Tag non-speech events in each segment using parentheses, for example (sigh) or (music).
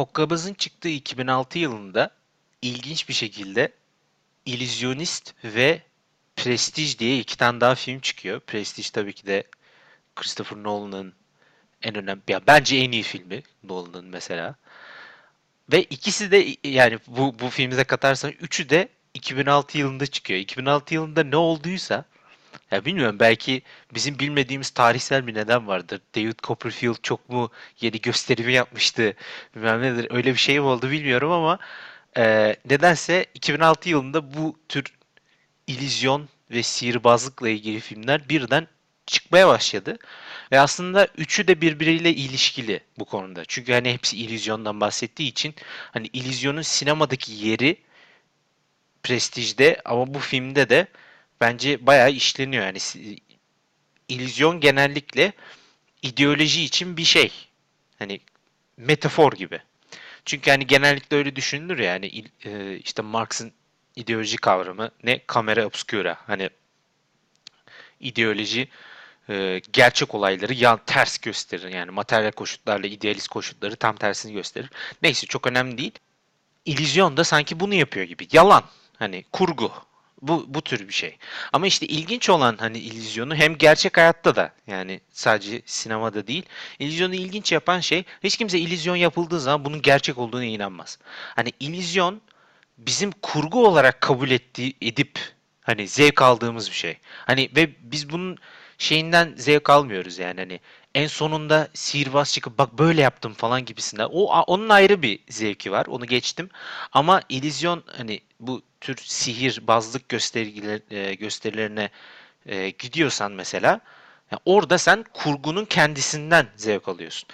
Hokkabaz'ın çıktığı 2006 yılında ilginç bir şekilde İllüzyonist ve Prestige diye iki tane daha film çıkıyor. Prestige tabii ki de Christopher Nolan'ın en önemli, ya bence en iyi filmi Nolan'ın mesela. Ve ikisi de yani bu bu filmize katarsan üçü de 2006 yılında çıkıyor. 2006 yılında ne olduysa ya bilmiyorum belki bizim bilmediğimiz tarihsel bir neden vardır. David Copperfield çok mu yeni gösterimi yapmıştı bilmem nedir öyle bir şey mi oldu bilmiyorum ama e, nedense 2006 yılında bu tür illüzyon ve sihirbazlıkla ilgili filmler birden çıkmaya başladı. Ve aslında üçü de birbiriyle ilişkili bu konuda. Çünkü hani hepsi illüzyondan bahsettiği için hani illüzyonun sinemadaki yeri prestijde ama bu filmde de bence bayağı işleniyor. Yani illüzyon genellikle ideoloji için bir şey. Hani metafor gibi. Çünkü hani genellikle öyle düşünülür ya il- e, işte Marx'ın ideoloji kavramı ne? Kamera obscura. Hani ideoloji e, gerçek olayları yan ters gösterir. Yani materyal koşullarla idealist koşulları tam tersini gösterir. Neyse çok önemli değil. İllüzyon da sanki bunu yapıyor gibi. Yalan. Hani kurgu. Bu, bu tür bir şey. Ama işte ilginç olan hani illüzyonu hem gerçek hayatta da yani sadece sinemada değil. İllüzyonu ilginç yapan şey hiç kimse illüzyon yapıldığı zaman bunun gerçek olduğuna inanmaz. Hani illüzyon bizim kurgu olarak kabul ettiği edip hani zevk aldığımız bir şey. Hani ve biz bunun şeyinden zevk almıyoruz yani hani en sonunda sihirbaz çıkıp bak böyle yaptım falan gibisinden. O onun ayrı bir zevki var. Onu geçtim. Ama illüzyon hani bu tür sihirbazlık göstergeler, e, gösterilerine e, gidiyorsan mesela ya orada sen kurgunun kendisinden zevk alıyorsun.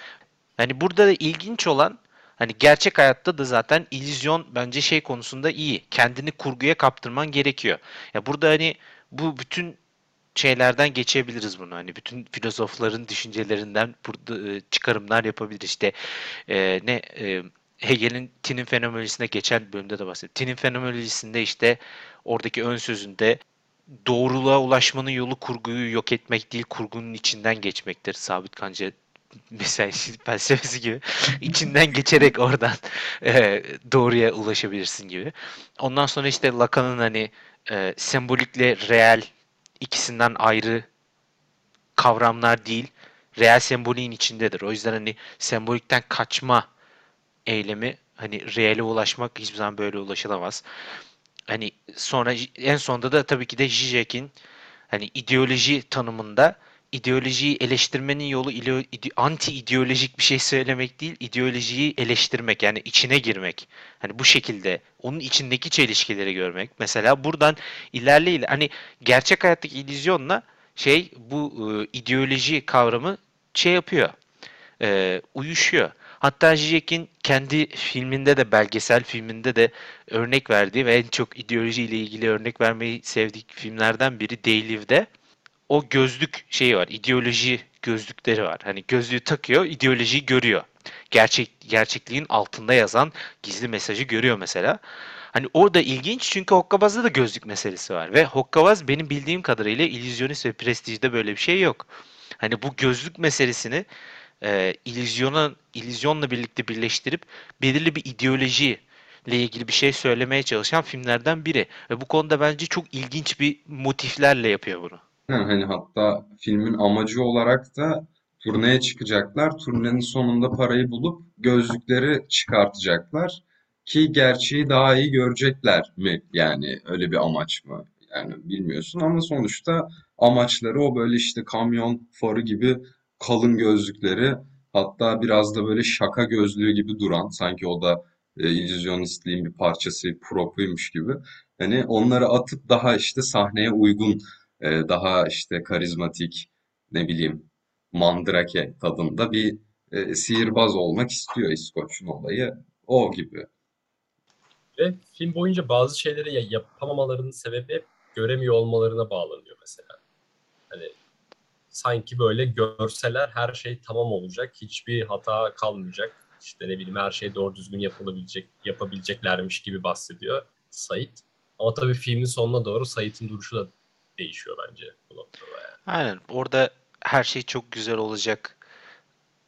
Hani burada da ilginç olan hani gerçek hayatta da zaten illüzyon bence şey konusunda iyi. Kendini kurguya kaptırman gerekiyor. Ya burada hani bu bütün şeylerden geçebiliriz bunu. Hani bütün filozofların düşüncelerinden burada e, çıkarımlar yapabiliriz. İşte e, ne e, Hegel'in Tin'in fenomenolojisinde geçen bölümde de bahsettim. Tin'in fenomenolojisinde işte oradaki ön sözünde doğruluğa ulaşmanın yolu kurguyu yok etmek değil, kurgunun içinden geçmektir. Sabit Kanca mesela (laughs) felsefesi gibi içinden geçerek oradan e, doğruya ulaşabilirsin gibi. Ondan sonra işte Lacan'ın hani e, sembolikle reel ikisinden ayrı kavramlar değil, reel sembolün içindedir. O yüzden hani sembolikten kaçma eylemi hani reale ulaşmak hiçbir zaman böyle ulaşılamaz. Hani sonra en sonunda da tabii ki de Zizek'in hani ideoloji tanımında ideolojiyi eleştirmenin yolu anti ideolojik bir şey söylemek değil, ideolojiyi eleştirmek yani içine girmek. Hani bu şekilde onun içindeki çelişkileri görmek. Mesela buradan ilerle iler hani gerçek hayattaki illüzyonla şey bu e, ideoloji kavramı şey yapıyor. e, uyuşuyor. Hatta Zizek'in kendi filminde de belgesel filminde de örnek verdiği ve en çok ideolojiyle ilgili örnek vermeyi sevdiği filmlerden biri They Live'de o gözlük şeyi var. ideoloji gözlükleri var. Hani gözlüğü takıyor, ideolojiyi görüyor. Gerçek gerçekliğin altında yazan gizli mesajı görüyor mesela. Hani orada ilginç çünkü Hokkabaz'da da gözlük meselesi var ve Hokkabaz benim bildiğim kadarıyla illüzyonist ve prestijde böyle bir şey yok. Hani bu gözlük meselesini e, illüzyona, illüzyonla birlikte birleştirip belirli bir ideoloji ile ilgili bir şey söylemeye çalışan filmlerden biri. Ve bu konuda bence çok ilginç bir motiflerle yapıyor bunu. Ha, Hani hatta filmin amacı olarak da turneye çıkacaklar. Turnenin sonunda parayı bulup gözlükleri çıkartacaklar ki gerçeği daha iyi görecekler mi? Yani öyle bir amaç mı? Yani bilmiyorsun ama sonuçta amaçları o böyle işte kamyon farı gibi kalın gözlükleri hatta biraz da böyle şaka gözlüğü gibi duran sanki o da e, illüzyonistliğin bir parçası, propuymuş gibi. Hani onları atıp daha işte sahneye uygun e, daha işte karizmatik ne bileyim mandrake tadında bir e, sihirbaz olmak istiyor İskoç'un olayı o gibi. Ve film boyunca bazı şeyleri ya yapamamalarının sebebi göremiyor olmalarına bağlanıyor mesela. Hani sanki böyle görseler her şey tamam olacak, hiçbir hata kalmayacak. İşte ne bileyim her şey doğru düzgün yapılabilecek, yapabileceklermiş gibi bahsediyor Sait. Ama tabii filmin sonuna doğru Sait'in duruşu da değişiyor bence bu noktada. Yani. Aynen. Orada her şey çok güzel olacak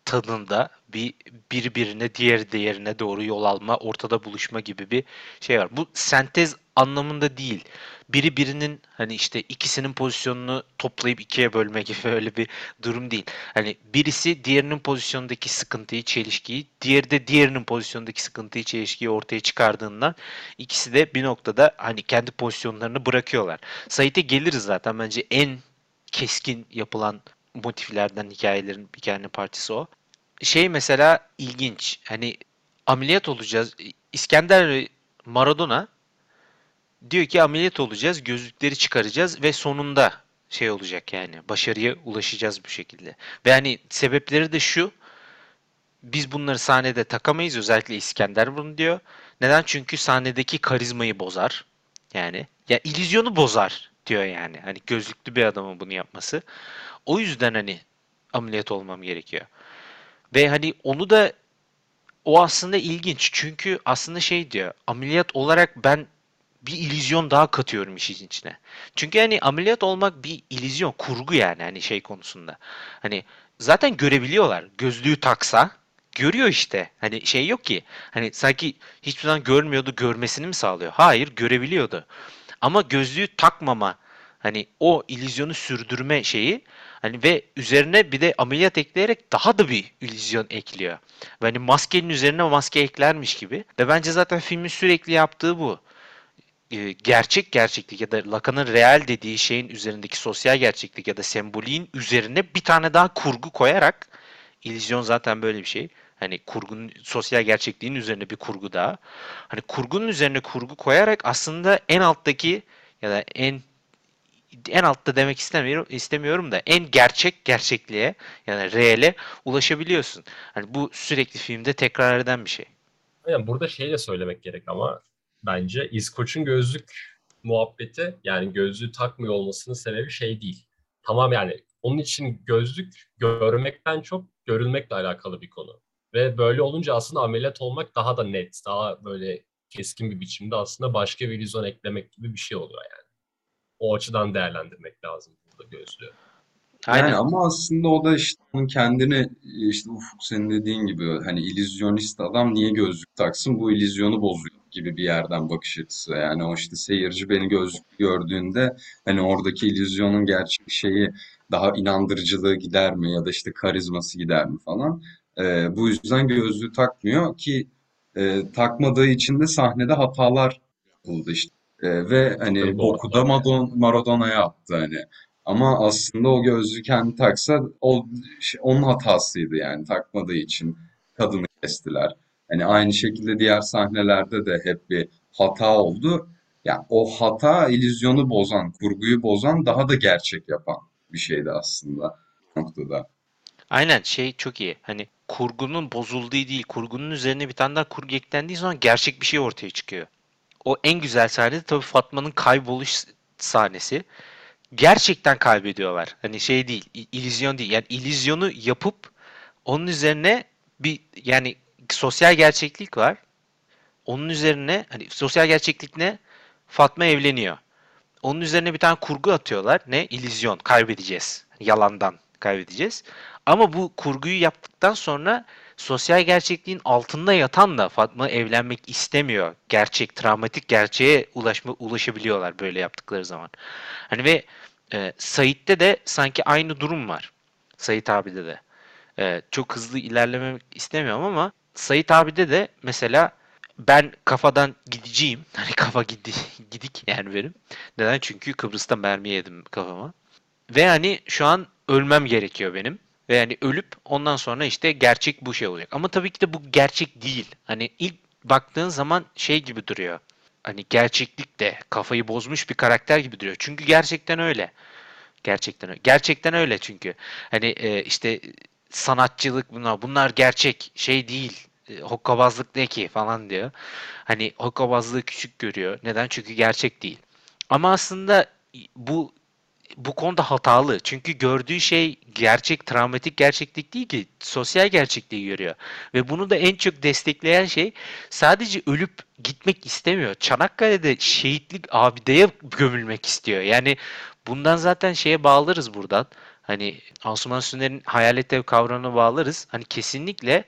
tadında bir birbirine diğer diğerine doğru yol alma, ortada buluşma gibi bir şey var. Bu sentez anlamında değil. Biri birinin hani işte ikisinin pozisyonunu toplayıp ikiye bölme gibi (laughs) öyle bir durum değil. Hani birisi diğerinin pozisyondaki sıkıntıyı, çelişkiyi, diğeri de diğerinin pozisyondaki sıkıntıyı, çelişkiyi ortaya çıkardığından ikisi de bir noktada hani kendi pozisyonlarını bırakıyorlar. Sait'e geliriz zaten bence en keskin yapılan motiflerden hikayelerin hikayenin partisi o. Şey mesela ilginç. Hani ameliyat olacağız. İskender Maradona diyor ki ameliyat olacağız, gözlükleri çıkaracağız ve sonunda şey olacak yani başarıya ulaşacağız bu şekilde. Ve hani sebepleri de şu. Biz bunları sahnede takamayız. Özellikle İskender bunu diyor. Neden? Çünkü sahnedeki karizmayı bozar. Yani ya illüzyonu bozar diyor yani. Hani gözlüklü bir adamın bunu yapması. O yüzden hani ameliyat olmam gerekiyor. Ve hani onu da o aslında ilginç. Çünkü aslında şey diyor. Ameliyat olarak ben bir illüzyon daha katıyorum işin içine. Çünkü hani ameliyat olmak bir illüzyon, kurgu yani hani şey konusunda. Hani zaten görebiliyorlar. Gözlüğü taksa görüyor işte. Hani şey yok ki. Hani sanki hiçbir zaman görmüyordu, görmesini mi sağlıyor? Hayır, görebiliyordu. Ama gözlüğü takmama hani o illüzyonu sürdürme şeyi hani ve üzerine bir de ameliyat ekleyerek daha da bir illüzyon ekliyor. Ve hani maskenin üzerine maske eklermiş gibi. Ve bence zaten filmin sürekli yaptığı bu e, gerçek gerçeklik ya da Lacan'ın real dediği şeyin üzerindeki sosyal gerçeklik ya da semboliğin üzerine bir tane daha kurgu koyarak illüzyon zaten böyle bir şey. Hani kurgunun sosyal gerçekliğin üzerine bir kurgu daha. Hani kurgunun üzerine kurgu koyarak aslında en alttaki ya da en en altta demek istemiyorum istemiyorum da en gerçek gerçekliğe yani reale ulaşabiliyorsun. Hani bu sürekli filmde tekrar eden bir şey. Yani burada şey de söylemek gerek ama bence İskoç'un gözlük muhabbeti yani gözlüğü takmıyor olmasının sebebi şey değil. Tamam yani onun için gözlük görmekten çok görülmekle alakalı bir konu. Ve böyle olunca aslında ameliyat olmak daha da net, daha böyle keskin bir biçimde aslında başka bir illüzyon eklemek gibi bir şey oluyor yani. O açıdan değerlendirmek lazım burada gözlüğü. Aynen. Yani ama aslında o da işte onun kendini işte Ufuk senin dediğin gibi hani illüzyonist adam niye gözlük taksın bu illüzyonu bozuyor gibi bir yerden bakış açısı. Yani o işte seyirci beni gözlük gördüğünde hani oradaki illüzyonun gerçek şeyi daha inandırıcılığı gider mi ya da işte karizması gider mi falan. Ee, bu yüzden gözlüğü takmıyor ki e, takmadığı için de sahnede hatalar yapıldı işte. Ee, ve hani Tabii boku da. Madon- Maradona'ya attı hani. Ama aslında o gözlüğü kendi taksa o şey- onun hatasıydı yani takmadığı için kadını kestiler. Hani aynı şekilde diğer sahnelerde de hep bir hata oldu. Yani o hata illüzyonu bozan, kurguyu bozan, daha da gerçek yapan bir şeydi aslında bu noktada. Aynen şey çok iyi. Hani kurgunun bozulduğu değil, kurgunun üzerine bir tane daha kurgu eklendiği zaman gerçek bir şey ortaya çıkıyor. O en güzel sahne de tabii Fatma'nın kayboluş sahnesi. Gerçekten kaybediyorlar. Hani şey değil, illüzyon değil. Yani illüzyonu yapıp onun üzerine bir yani sosyal gerçeklik var. Onun üzerine hani sosyal gerçeklik ne? Fatma evleniyor. Onun üzerine bir tane kurgu atıyorlar. Ne? İllüzyon. Kaybedeceğiz. Yalandan kaybedeceğiz. Ama bu kurguyu yaptıktan sonra sosyal gerçekliğin altında yatan da Fatma evlenmek istemiyor. Gerçek, travmatik gerçeğe ulaşma, ulaşabiliyorlar böyle yaptıkları zaman. Hani ve e, Sait'te de sanki aynı durum var. Sait abide de. E, çok hızlı ilerlemek istemiyorum ama Sait abide de mesela ben kafadan gideceğim. (laughs) Hani kafa gidi, gidik yani benim. Neden? Çünkü Kıbrıs'ta mermi yedim kafama. Ve hani şu an ölmem gerekiyor benim. Ve yani ölüp ondan sonra işte gerçek bu şey olacak. Ama tabii ki de bu gerçek değil. Hani ilk baktığın zaman şey gibi duruyor. Hani gerçeklik de kafayı bozmuş bir karakter gibi duruyor. Çünkü gerçekten öyle. Gerçekten öyle. Gerçekten öyle çünkü. Hani e, işte sanatçılık bunlar. Bunlar gerçek şey değil. E, hokkabazlık ne ki falan diyor. Hani hokkabazlığı küçük görüyor. Neden? Çünkü gerçek değil. Ama aslında bu bu konuda hatalı. Çünkü gördüğü şey gerçek, travmatik gerçeklik değil ki. Sosyal gerçekliği görüyor. Ve bunu da en çok destekleyen şey sadece ölüp gitmek istemiyor. Çanakkale'de şehitlik abideye gömülmek istiyor. Yani bundan zaten şeye bağlarız buradan. hani Asuman Süner'in hayalet ev kavramına bağlarız. Hani kesinlikle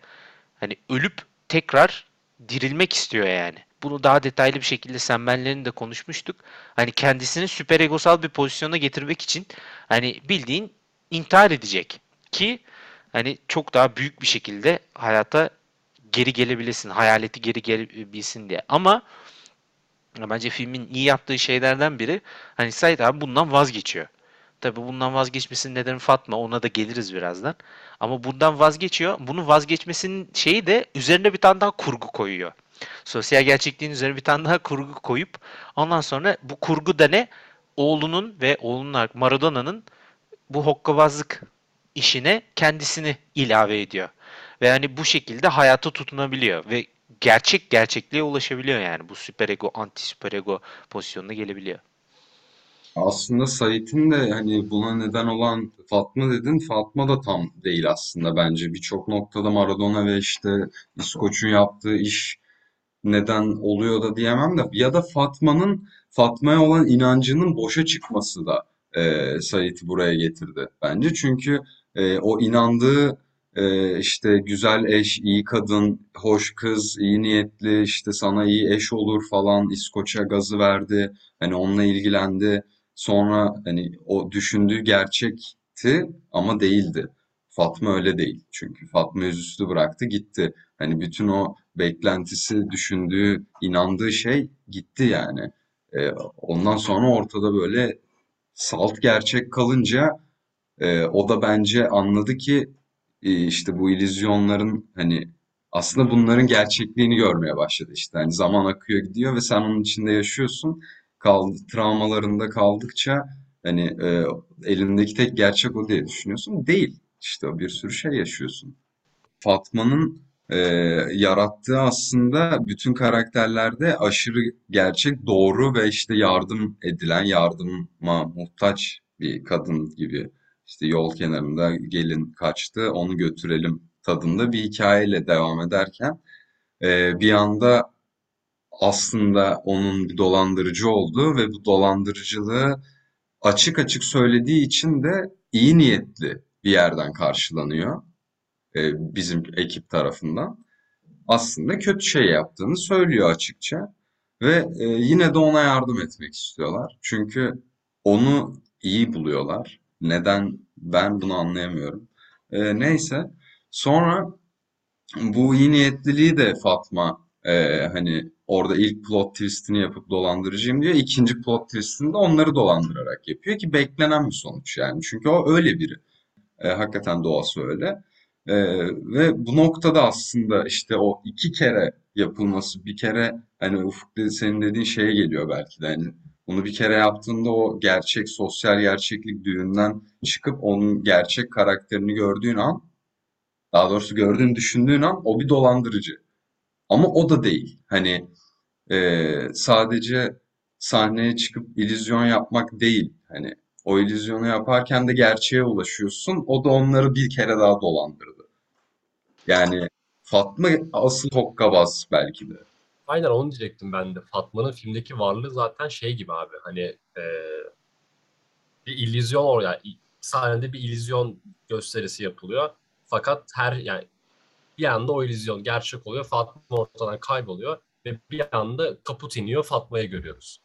hani ölüp tekrar dirilmek istiyor yani. Bunu daha detaylı bir şekilde sen benlerin de konuşmuştuk. Hani kendisini süper egosal bir pozisyona getirmek için hani bildiğin intihar edecek ki hani çok daha büyük bir şekilde hayata geri gelebilesin, hayaleti geri gelebilsin diye. Ama bence filmin iyi yaptığı şeylerden biri hani Sait abi bundan vazgeçiyor. Tabii bundan vazgeçmesinin nedeni Fatma. Ona da geliriz birazdan. Ama bundan vazgeçiyor. Bunu vazgeçmesinin şeyi de üzerine bir tane daha kurgu koyuyor. Sosyal gerçekliğin üzerine bir tane daha kurgu koyup ondan sonra bu kurgu da ne? Oğlunun ve oğlunun Maradona'nın bu hokkabazlık işine kendisini ilave ediyor. Ve yani bu şekilde hayata tutunabiliyor ve gerçek gerçekliğe ulaşabiliyor yani. Bu süper ego, anti süper ego pozisyonuna gelebiliyor. Aslında Sait'in de hani buna neden olan Fatma dedin. Fatma da tam değil aslında bence. Birçok noktada Maradona ve işte İskoç'un yaptığı iş neden oluyor da diyemem de ya da Fatma'nın Fatma'ya olan inancının boşa çıkması da e, Sait'i buraya getirdi bence. Çünkü e, o inandığı e, işte güzel eş, iyi kadın, hoş kız, iyi niyetli işte sana iyi eş olur falan İskoç'a gazı verdi. Hani onunla ilgilendi. Sonra hani o düşündüğü gerçekti ama değildi. Fatma öyle değil. Çünkü Fatma yüzüstü bıraktı gitti. Hani bütün o beklentisi, düşündüğü, inandığı şey gitti yani. Ee, ondan sonra ortada böyle salt gerçek kalınca e, o da bence anladı ki e, işte bu illüzyonların hani aslında bunların gerçekliğini görmeye başladı işte. Hani zaman akıyor gidiyor ve sen onun içinde yaşıyorsun. Kaldı, travmalarında kaldıkça hani e, elindeki tek gerçek o diye düşünüyorsun. Değil. İşte bir sürü şey yaşıyorsun. Fatma'nın e, yarattığı aslında bütün karakterlerde aşırı gerçek, doğru ve işte yardım edilen, yardıma muhtaç bir kadın gibi. İşte yol kenarında gelin kaçtı, onu götürelim tadında bir hikayeyle devam ederken e, bir anda aslında onun bir dolandırıcı olduğu ve bu dolandırıcılığı açık açık söylediği için de iyi niyetli bir yerden karşılanıyor e, bizim ekip tarafından. Aslında kötü şey yaptığını söylüyor açıkça ve e, yine de ona yardım etmek istiyorlar. Çünkü onu iyi buluyorlar. Neden ben bunu anlayamıyorum. E, neyse sonra bu iyi niyetliliği de Fatma e, hani orada ilk plot twistini yapıp dolandırıcıyım diyor. İkinci plot twistini de onları dolandırarak yapıyor ki beklenen bir sonuç yani. Çünkü o öyle biri. E, hakikaten doğası öyle. E, ve bu noktada aslında işte o iki kere yapılması bir kere hani Ufuk dedi, senin dediğin şeye geliyor belki de hani bunu bir kere yaptığında o gerçek sosyal gerçeklik düğünden çıkıp onun gerçek karakterini gördüğün an daha doğrusu gördüğünü düşündüğün an o bir dolandırıcı. Ama o da değil. Hani e, sadece sahneye çıkıp illüzyon yapmak değil. Hani o illüzyonu yaparken de gerçeğe ulaşıyorsun. O da onları bir kere daha dolandırdı. Yani Fatma asıl hokkabaz belki de. Aynen onu diyecektim ben de. Fatma'nın filmdeki varlığı zaten şey gibi abi. Hani e, bir illüzyon oraya yani sahnede bir illüzyon gösterisi yapılıyor. Fakat her yani bir anda o illüzyon gerçek oluyor. Fatma ortadan kayboluyor ve bir anda kaput iniyor. Fatma'yı görüyoruz.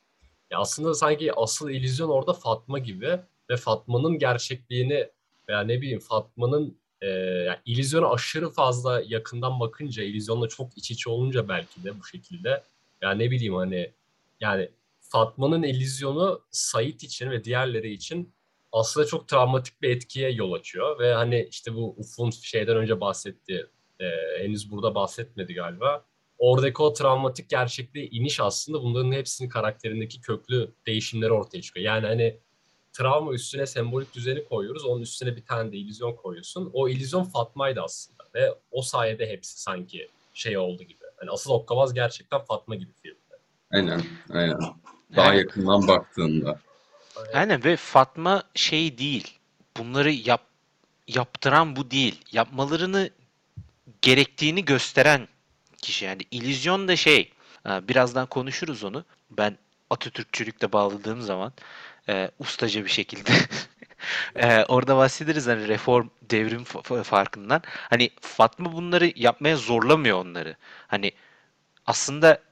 Ya aslında sanki asıl illüzyon orada Fatma gibi ve Fatma'nın gerçekliğini veya ne bileyim Fatma'nın e, yani illüzyona aşırı fazla yakından bakınca, illüzyonla çok iç içe olunca belki de bu şekilde ya ne bileyim hani yani Fatma'nın illüzyonu Sait için ve diğerleri için aslında çok travmatik bir etkiye yol açıyor ve hani işte bu Uf'un şeyden önce bahsettiği e, henüz burada bahsetmedi galiba. Oradaki o travmatik gerçekliğe iniş aslında bunların hepsinin karakterindeki köklü değişimleri ortaya çıkıyor. Yani hani travma üstüne sembolik düzeni koyuyoruz. Onun üstüne bir tane de illüzyon koyuyorsun. O illüzyon Fatma'ydı aslında. Ve o sayede hepsi sanki şey oldu gibi. Hani asıl Okkabaz gerçekten Fatma gibi filmde. Aynen, aynen. Daha Yani- yakından baktığında. Aynen ve Fatma şey değil. Bunları yap yaptıran bu değil. Yapmalarını gerektiğini gösteren kişi. Yani illüzyon da şey. e, Birazdan konuşuruz onu. Ben Atatürkçülükle bağladığım zaman e, ustaca bir şekilde Ee, (laughs) orada bahsederiz hani reform devrim fa- fa- farkından. Hani Fatma bunları yapmaya zorlamıyor onları. Hani aslında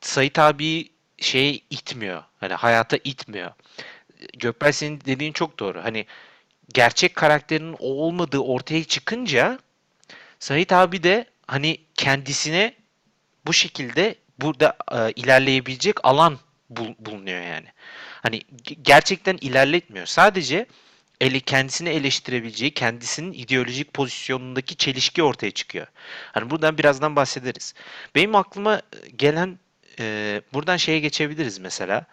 Sait abi şeye itmiyor. Hani hayata itmiyor. Gökbel senin dediğin çok doğru. Hani gerçek karakterinin olmadığı ortaya çıkınca Sait abi de hani kendisine bu şekilde burada e, ilerleyebilecek alan bul- bulunuyor yani. Hani ge- gerçekten ilerletmiyor. Sadece ele kendisini eleştirebileceği, kendisinin ideolojik pozisyonundaki çelişki ortaya çıkıyor. Hani buradan birazdan bahsederiz. Benim aklıma gelen e, buradan şeye geçebiliriz mesela.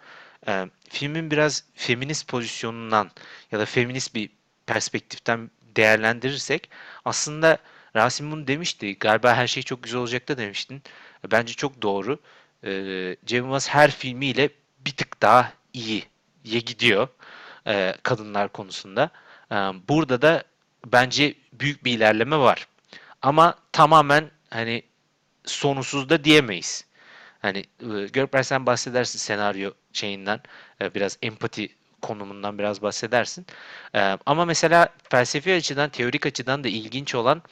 E, filmin biraz feminist pozisyonundan ya da feminist bir perspektiften değerlendirirsek aslında Rasim bunu demişti. Galiba her şey çok güzel olacak da demiştin. Bence çok doğru. Ee, Cem Yılmaz her filmiyle bir tık daha iyiye gidiyor e, kadınlar konusunda. Ee, burada da bence büyük bir ilerleme var. Ama tamamen hani sonsuz da diyemeyiz. Hani e, sen bahsedersin senaryo şeyinden e, biraz empati konumundan biraz bahsedersin. E, ama mesela felsefi açıdan, teorik açıdan da ilginç olan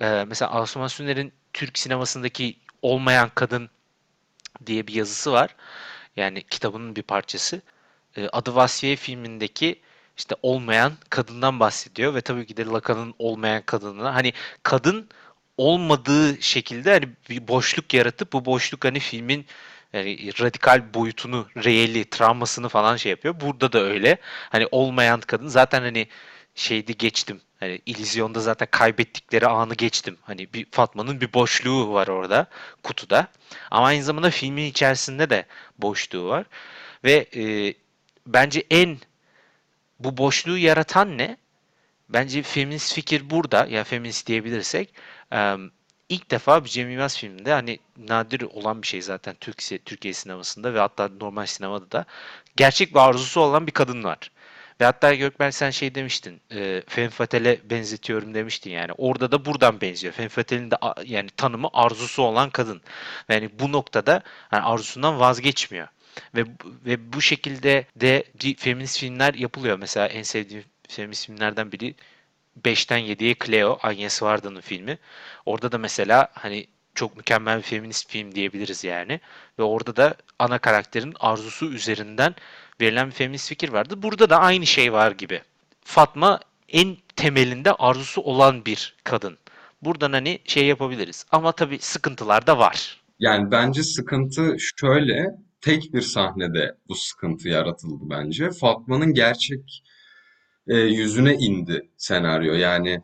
e, mesela Asuman Süner'in Türk sinemasındaki olmayan kadın diye bir yazısı var. Yani kitabının bir parçası. E, Adı Vasfiye filmindeki işte olmayan kadından bahsediyor ve tabii ki de Lacan'ın olmayan kadınına hani kadın olmadığı şekilde hani bir boşluk yaratıp bu boşluk hani filmin yani radikal boyutunu, reeli, travmasını falan şey yapıyor. Burada da öyle. Hani olmayan kadın zaten hani şeydi geçtim. Hani illüzyonda zaten kaybettikleri anı geçtim. Hani bir Fatma'nın bir boşluğu var orada kutuda. Ama aynı zamanda filmin içerisinde de boşluğu var. Ve e, bence en bu boşluğu yaratan ne? Bence feminist fikir burada. Ya feminist diyebilirsek. Eee ilk defa bir Cem Yılmaz filminde hani nadir olan bir şey zaten Türk, Türkiye sinemasında ve hatta normal sinemada da gerçek bir arzusu olan bir kadın var. Ve hatta Gökberk sen şey demiştin, e, Femme Fatale'e benzetiyorum demiştin yani. Orada da buradan benziyor. Femme Fatale'in de yani tanımı arzusu olan kadın. Yani bu noktada yani arzusundan vazgeçmiyor. Ve ve bu şekilde de feminist filmler yapılıyor. Mesela en sevdiğim feminist filmlerden biri 5'ten 7'ye Cleo, Agnes Varda'nın filmi. Orada da mesela hani çok mükemmel bir feminist film diyebiliriz yani. Ve orada da ana karakterin arzusu üzerinden verilen bir feminist fikir vardı. Burada da aynı şey var gibi. Fatma en temelinde arzusu olan bir kadın. Buradan hani şey yapabiliriz. Ama tabii sıkıntılar da var. Yani bence sıkıntı şöyle, tek bir sahnede bu sıkıntı yaratıldı bence. Fatma'nın gerçek e, yüzüne indi senaryo. Yani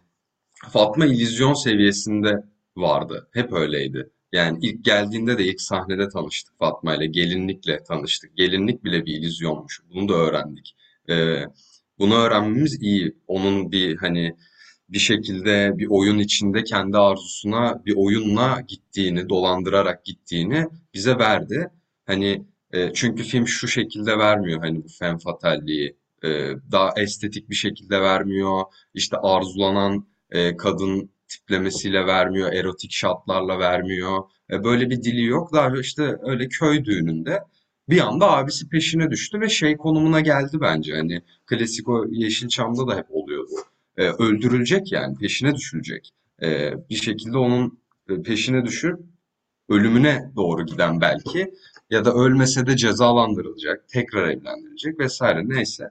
Fatma illüzyon seviyesinde vardı. Hep öyleydi. Yani ilk geldiğinde de ilk sahnede tanıştık Fatma ile. Gelinlikle tanıştık. Gelinlik bile bir illüzyonmuş. Bunu da öğrendik. Ee, bunu öğrenmemiz iyi. Onun bir hani bir şekilde bir oyun içinde kendi arzusuna bir oyunla gittiğini, dolandırarak gittiğini bize verdi. Hani e, çünkü film şu şekilde vermiyor hani bu femme fatale'liği. E, daha estetik bir şekilde vermiyor. İşte arzulanan e, kadın tiplemesiyle vermiyor, erotik şartlarla vermiyor. E, böyle bir dili yok. Daha işte öyle köy düğününde bir anda abisi peşine düştü ve şey konumuna geldi bence. Hani klasik o Yeşilçam'da da hep oluyordu. E, öldürülecek yani peşine düşülecek. E, bir şekilde onun e, peşine düşüp ölümüne doğru giden belki ya da ölmese de cezalandırılacak, tekrar evlendirilecek vesaire neyse.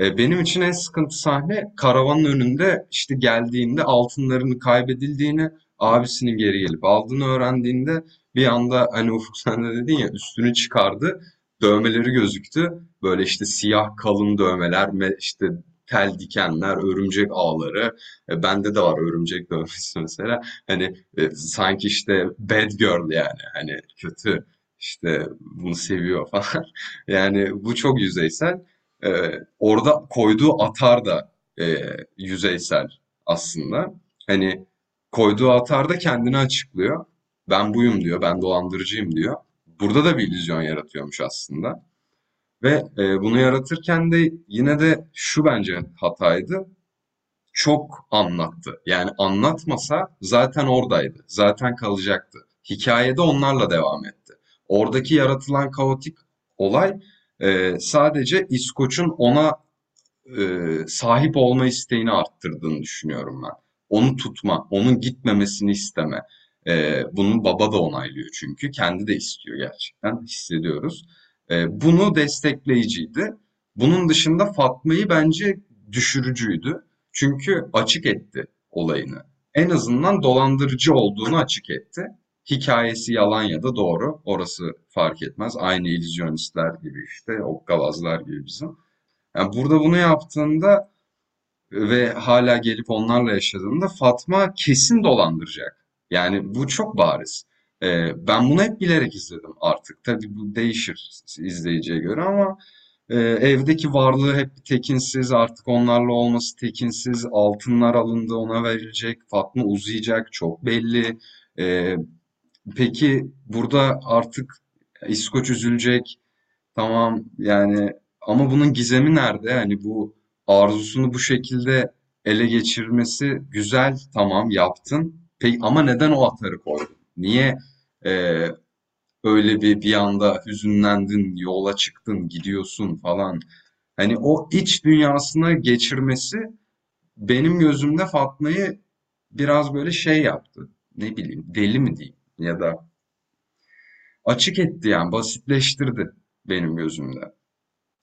E, Benim için en sıkıntı sahne karavanın önünde işte geldiğinde altınlarını kaybedildiğini, abisinin geri gelip aldığını öğrendiğinde bir anda hani Ufuk sen de dedin ya üstünü çıkardı, dövmeleri gözüktü. Böyle işte siyah kalın dövmeler, me- işte tel dikenler, örümcek ağları. E, bende de var örümcek dövmesi mesela. Hani e, sanki işte bad girl yani hani kötü işte bunu seviyor falan. (laughs) Yani bu çok yüzeysel. Ee, orada koyduğu atar da e, yüzeysel aslında. Hani koyduğu atar da kendini açıklıyor. Ben buyum diyor, ben dolandırıcıyım diyor. Burada da bir illüzyon yaratıyormuş aslında. Ve e, bunu yaratırken de yine de şu bence hataydı. Çok anlattı. Yani anlatmasa zaten oradaydı. Zaten kalacaktı. Hikayede onlarla devam etti. Oradaki yaratılan kaotik olay e, sadece İskoç'un ona e, sahip olma isteğini arttırdığını düşünüyorum ben. Onu tutma, onun gitmemesini isteme. E, bunu baba da onaylıyor çünkü. Kendi de istiyor gerçekten. Hissediyoruz. E, bunu destekleyiciydi. Bunun dışında Fatma'yı bence düşürücüydü. Çünkü açık etti olayını. En azından dolandırıcı olduğunu açık etti. Hikayesi yalan ya da doğru. Orası fark etmez. Aynı illüzyonistler gibi işte, okkalazlar gibi bizim. Yani burada bunu yaptığında ve hala gelip onlarla yaşadığında Fatma kesin dolandıracak. Yani bu çok bariz. Ee, ben bunu hep bilerek izledim artık. Tabii bu değişir izleyiciye göre ama e, evdeki varlığı hep tekinsiz, artık onlarla olması tekinsiz, altınlar alındı ona verilecek, Fatma uzayacak çok belli. Ee, peki burada artık İskoç üzülecek, tamam yani ama bunun gizemi nerede? Hani bu arzusunu bu şekilde ele geçirmesi güzel, tamam yaptın. Peki ama neden o atarı koydun? Niye e, öyle bir bir anda hüzünlendin, yola çıktın, gidiyorsun falan. Hani o iç dünyasına geçirmesi benim gözümde Fatma'yı biraz böyle şey yaptı. Ne bileyim, deli mi diyeyim ya da açık etti yani basitleştirdi benim gözümde.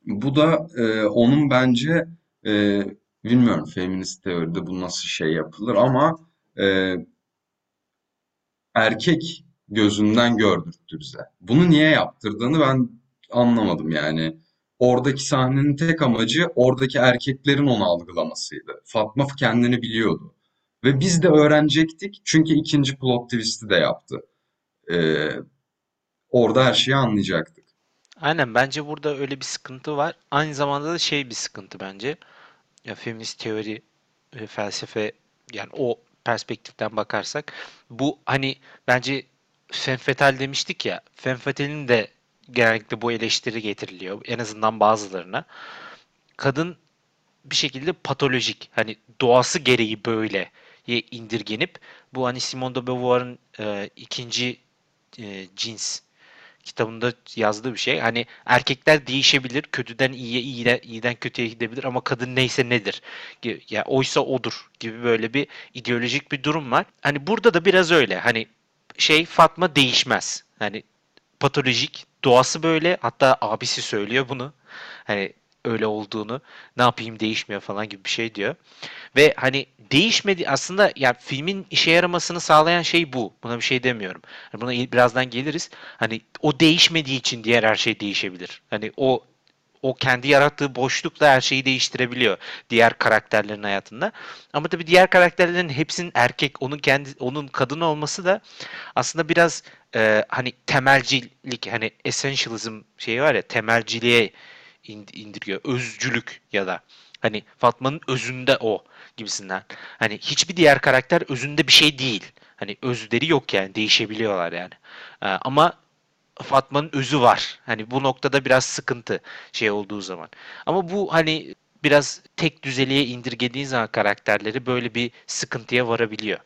Bu da e, onun bence e, bilmiyorum feminist teoride bu nasıl şey yapılır ama e, erkek gözünden gördürttü bize. Bunu niye yaptırdığını ben anlamadım yani. Oradaki sahnenin tek amacı oradaki erkeklerin onu algılamasıydı. Fatma kendini biliyordu. Ve biz de öğrenecektik çünkü ikinci plot twist'i de yaptı. Ee, orada her şeyi anlayacaktık. Aynen bence burada öyle bir sıkıntı var. Aynı zamanda da şey bir sıkıntı bence. Ya feminist teori, e, felsefe yani o perspektiften bakarsak bu hani bence fatale demiştik ya. Femme fatale'in de genellikle bu eleştiri getiriliyor. En azından bazılarına. Kadın bir şekilde patolojik hani doğası gereği böyle indirgenip bu hani Simone de Beauvoir'ın e, ikinci e, cins kitabında yazdığı bir şey. Hani erkekler değişebilir, kötüden iyiye, iyiden, iyiden kötüye gidebilir ama kadın neyse nedir? Ya oysa odur gibi böyle bir ideolojik bir durum var. Hani burada da biraz öyle. Hani şey Fatma değişmez. Hani patolojik, doğası böyle. Hatta abisi söylüyor bunu. Hani öyle olduğunu. Ne yapayım değişmiyor falan gibi bir şey diyor. Ve hani değişmedi aslında yani filmin işe yaramasını sağlayan şey bu. Buna bir şey demiyorum. Yani buna birazdan geliriz. Hani o değişmediği için diğer her şey değişebilir. Hani o o kendi yarattığı boşlukla her şeyi değiştirebiliyor diğer karakterlerin hayatında. Ama tabii diğer karakterlerin hepsinin erkek, onun kendi onun kadın olması da aslında biraz e, hani temelcilik hani essentialism şeyi var ya temelciliğe indiriyor. Özcülük ya da hani Fatma'nın özünde o gibisinden. Hani hiçbir diğer karakter özünde bir şey değil. Hani özleri yok yani değişebiliyorlar yani. Ee, ama Fatma'nın özü var. Hani bu noktada biraz sıkıntı şey olduğu zaman. Ama bu hani biraz tek düzeliğe indirgediğin zaman karakterleri böyle bir sıkıntıya varabiliyor.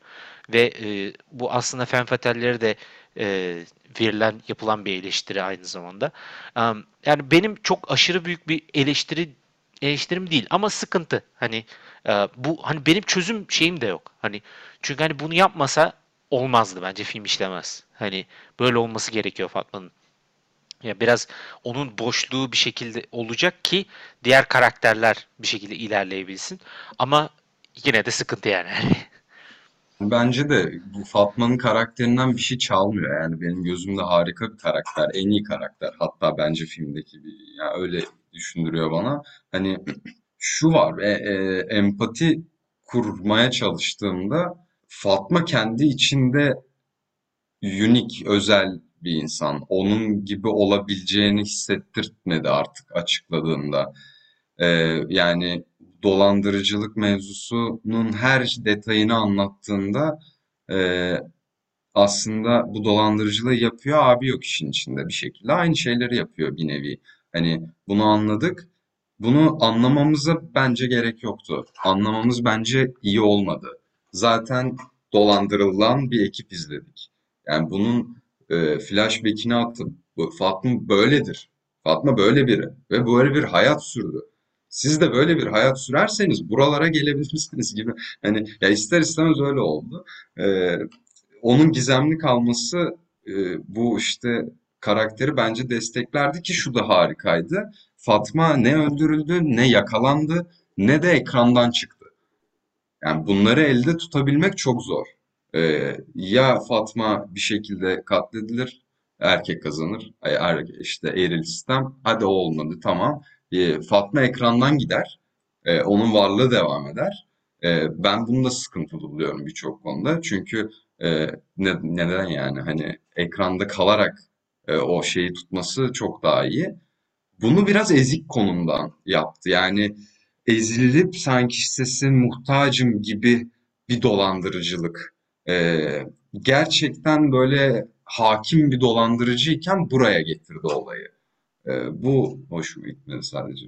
Ve e, bu aslında Femme Fatale'leri de e, verilen, yapılan bir eleştiri aynı zamanda. Um, yani benim çok aşırı büyük bir eleştiri eleştirim değil ama sıkıntı. Hani e, bu hani benim çözüm şeyim de yok. Hani çünkü hani bunu yapmasa olmazdı bence film işlemez. Hani böyle olması gerekiyor Fatma'nın. Ya biraz onun boşluğu bir şekilde olacak ki diğer karakterler bir şekilde ilerleyebilsin. Ama yine de sıkıntı yani. (laughs) Bence de bu Fatma'nın karakterinden bir şey çalmıyor. Yani benim gözümde harika bir karakter, en iyi karakter. Hatta bence filmdeki bir, yani öyle düşündürüyor bana. Hani şu var, e, e, empati kurmaya çalıştığımda Fatma kendi içinde unik, özel bir insan. Onun gibi olabileceğini hissettirtmedi artık açıkladığında. Ee, yani dolandırıcılık mevzusunun her detayını anlattığında e, aslında bu dolandırıcılığı yapıyor abi yok işin içinde bir şekilde. Aynı şeyleri yapıyor bir nevi. Hani bunu anladık. Bunu anlamamıza bence gerek yoktu. Anlamamız bence iyi olmadı. Zaten dolandırılan bir ekip izledik. Yani bunun e, flashback'ini attım. Fatma böyledir. Fatma böyle biri ve böyle bir hayat sürdü. Siz de böyle bir hayat sürerseniz buralara gelebilirsiniz (laughs) gibi. Hani ya ister istemez öyle oldu. Ee, onun gizemli kalması e, bu işte karakteri bence desteklerdi ki şu da harikaydı. Fatma ne öldürüldü, ne yakalandı, ne de ekrandan çıktı. Yani bunları elde tutabilmek çok zor. Ee, ya Fatma bir şekilde katledilir, erkek kazanır. Er, işte eril sistem, hadi o olmadı tamam. Ee, Fatma ekrandan gider, Ee, onun varlığı devam eder. Ee, ben bunu da sıkıntılı buluyorum birçok konuda. Çünkü e, ne- neden yani hani ekranda kalarak e, o şeyi tutması çok daha iyi. Bunu biraz ezik konumdan yaptı. Yani ezilip sanki sesin muhtacım gibi bir dolandırıcılık. Ee, gerçekten böyle hakim bir dolandırıcıyken buraya getirdi olayı. Ee, bu hoşuma gitmedi sadece.